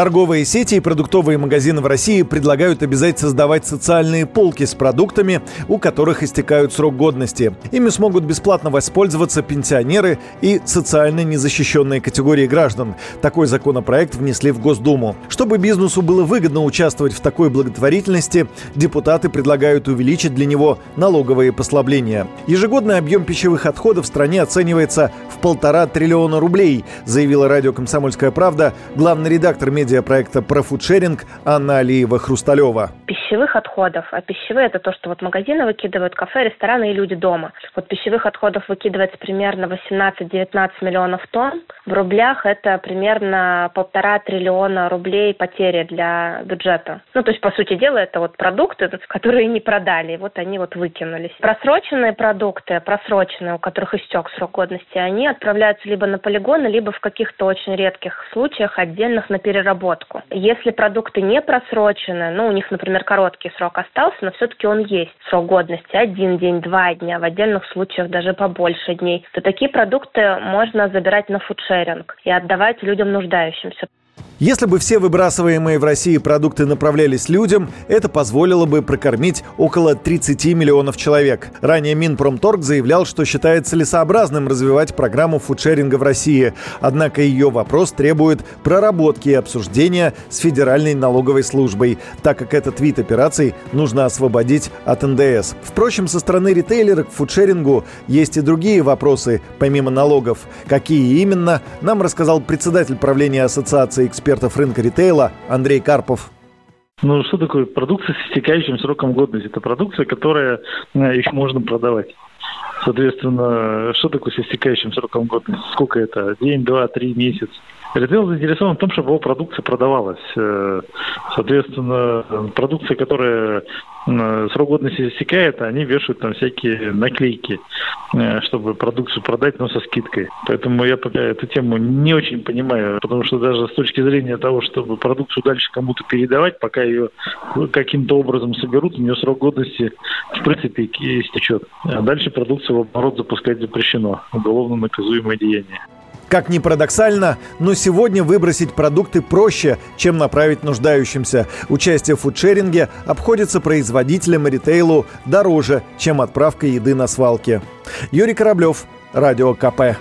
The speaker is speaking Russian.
Торговые сети и продуктовые магазины в России предлагают обязать создавать социальные полки с продуктами, у которых истекают срок годности. Ими смогут бесплатно воспользоваться пенсионеры и социально незащищенные категории граждан. Такой законопроект внесли в Госдуму. Чтобы бизнесу было выгодно участвовать в такой благотворительности, депутаты предлагают увеличить для него налоговые послабления. Ежегодный объем пищевых отходов в стране оценивается полтора триллиона рублей, заявила радио «Комсомольская правда» главный редактор медиапроекта про фудшеринг Анна Алиева-Хрусталева. Пищевых отходов. А пищевые это то, что вот магазины выкидывают, кафе, рестораны и люди дома. Вот пищевых отходов выкидывается примерно 18-19 миллионов тонн. В рублях это примерно полтора триллиона рублей потери для бюджета. Ну, то есть, по сути дела, это вот продукты, которые не продали, вот они вот выкинулись. Просроченные продукты, просроченные, у которых истек срок годности, они отправляются либо на полигоны, либо в каких-то очень редких случаях отдельных на переработку. Если продукты не просрочены, ну, у них, например, короткий срок остался, но все-таки он есть, срок годности один день, два дня, в отдельных случаях даже побольше дней, то такие продукты можно забирать на фудшеринг и отдавать людям нуждающимся. Если бы все выбрасываемые в России продукты направлялись людям, это позволило бы прокормить около 30 миллионов человек. Ранее Минпромторг заявлял, что считает целесообразным развивать программу фудшеринга в России. Однако ее вопрос требует проработки и обсуждения с Федеральной налоговой службой, так как этот вид операций нужно освободить от НДС. Впрочем, со стороны ритейлера к фудшерингу есть и другие вопросы, помимо налогов. Какие именно, нам рассказал председатель правления Ассоциации экспертов рынка ритейла Андрей Карпов. Ну, что такое продукция с истекающим сроком годности? Это продукция, которая э, еще можно продавать. Соответственно, что такое с истекающим сроком годности? Сколько это? День, два, три, месяц? Ритейл заинтересован в том, чтобы его продукция продавалась. Э, соответственно, продукция, которая срок годности истекает, они вешают там всякие наклейки, э, чтобы продукцию продать, но со скидкой. Поэтому я пока эту тему не очень понимаю, потому что даже с точки зрения того, чтобы продукцию дальше кому-то передавать, пока ее каким-то образом соберут, у нее срок годности в принципе истечет. А дальше продукцию в оборот запускать запрещено. Уголовно наказуемое деяние. Как ни парадоксально, но сегодня выбросить продукты проще, чем направить нуждающимся. Участие в фудшеринге обходится производителям и ритейлу дороже, чем отправка еды на свалке. Юрий Кораблев, Радио КП.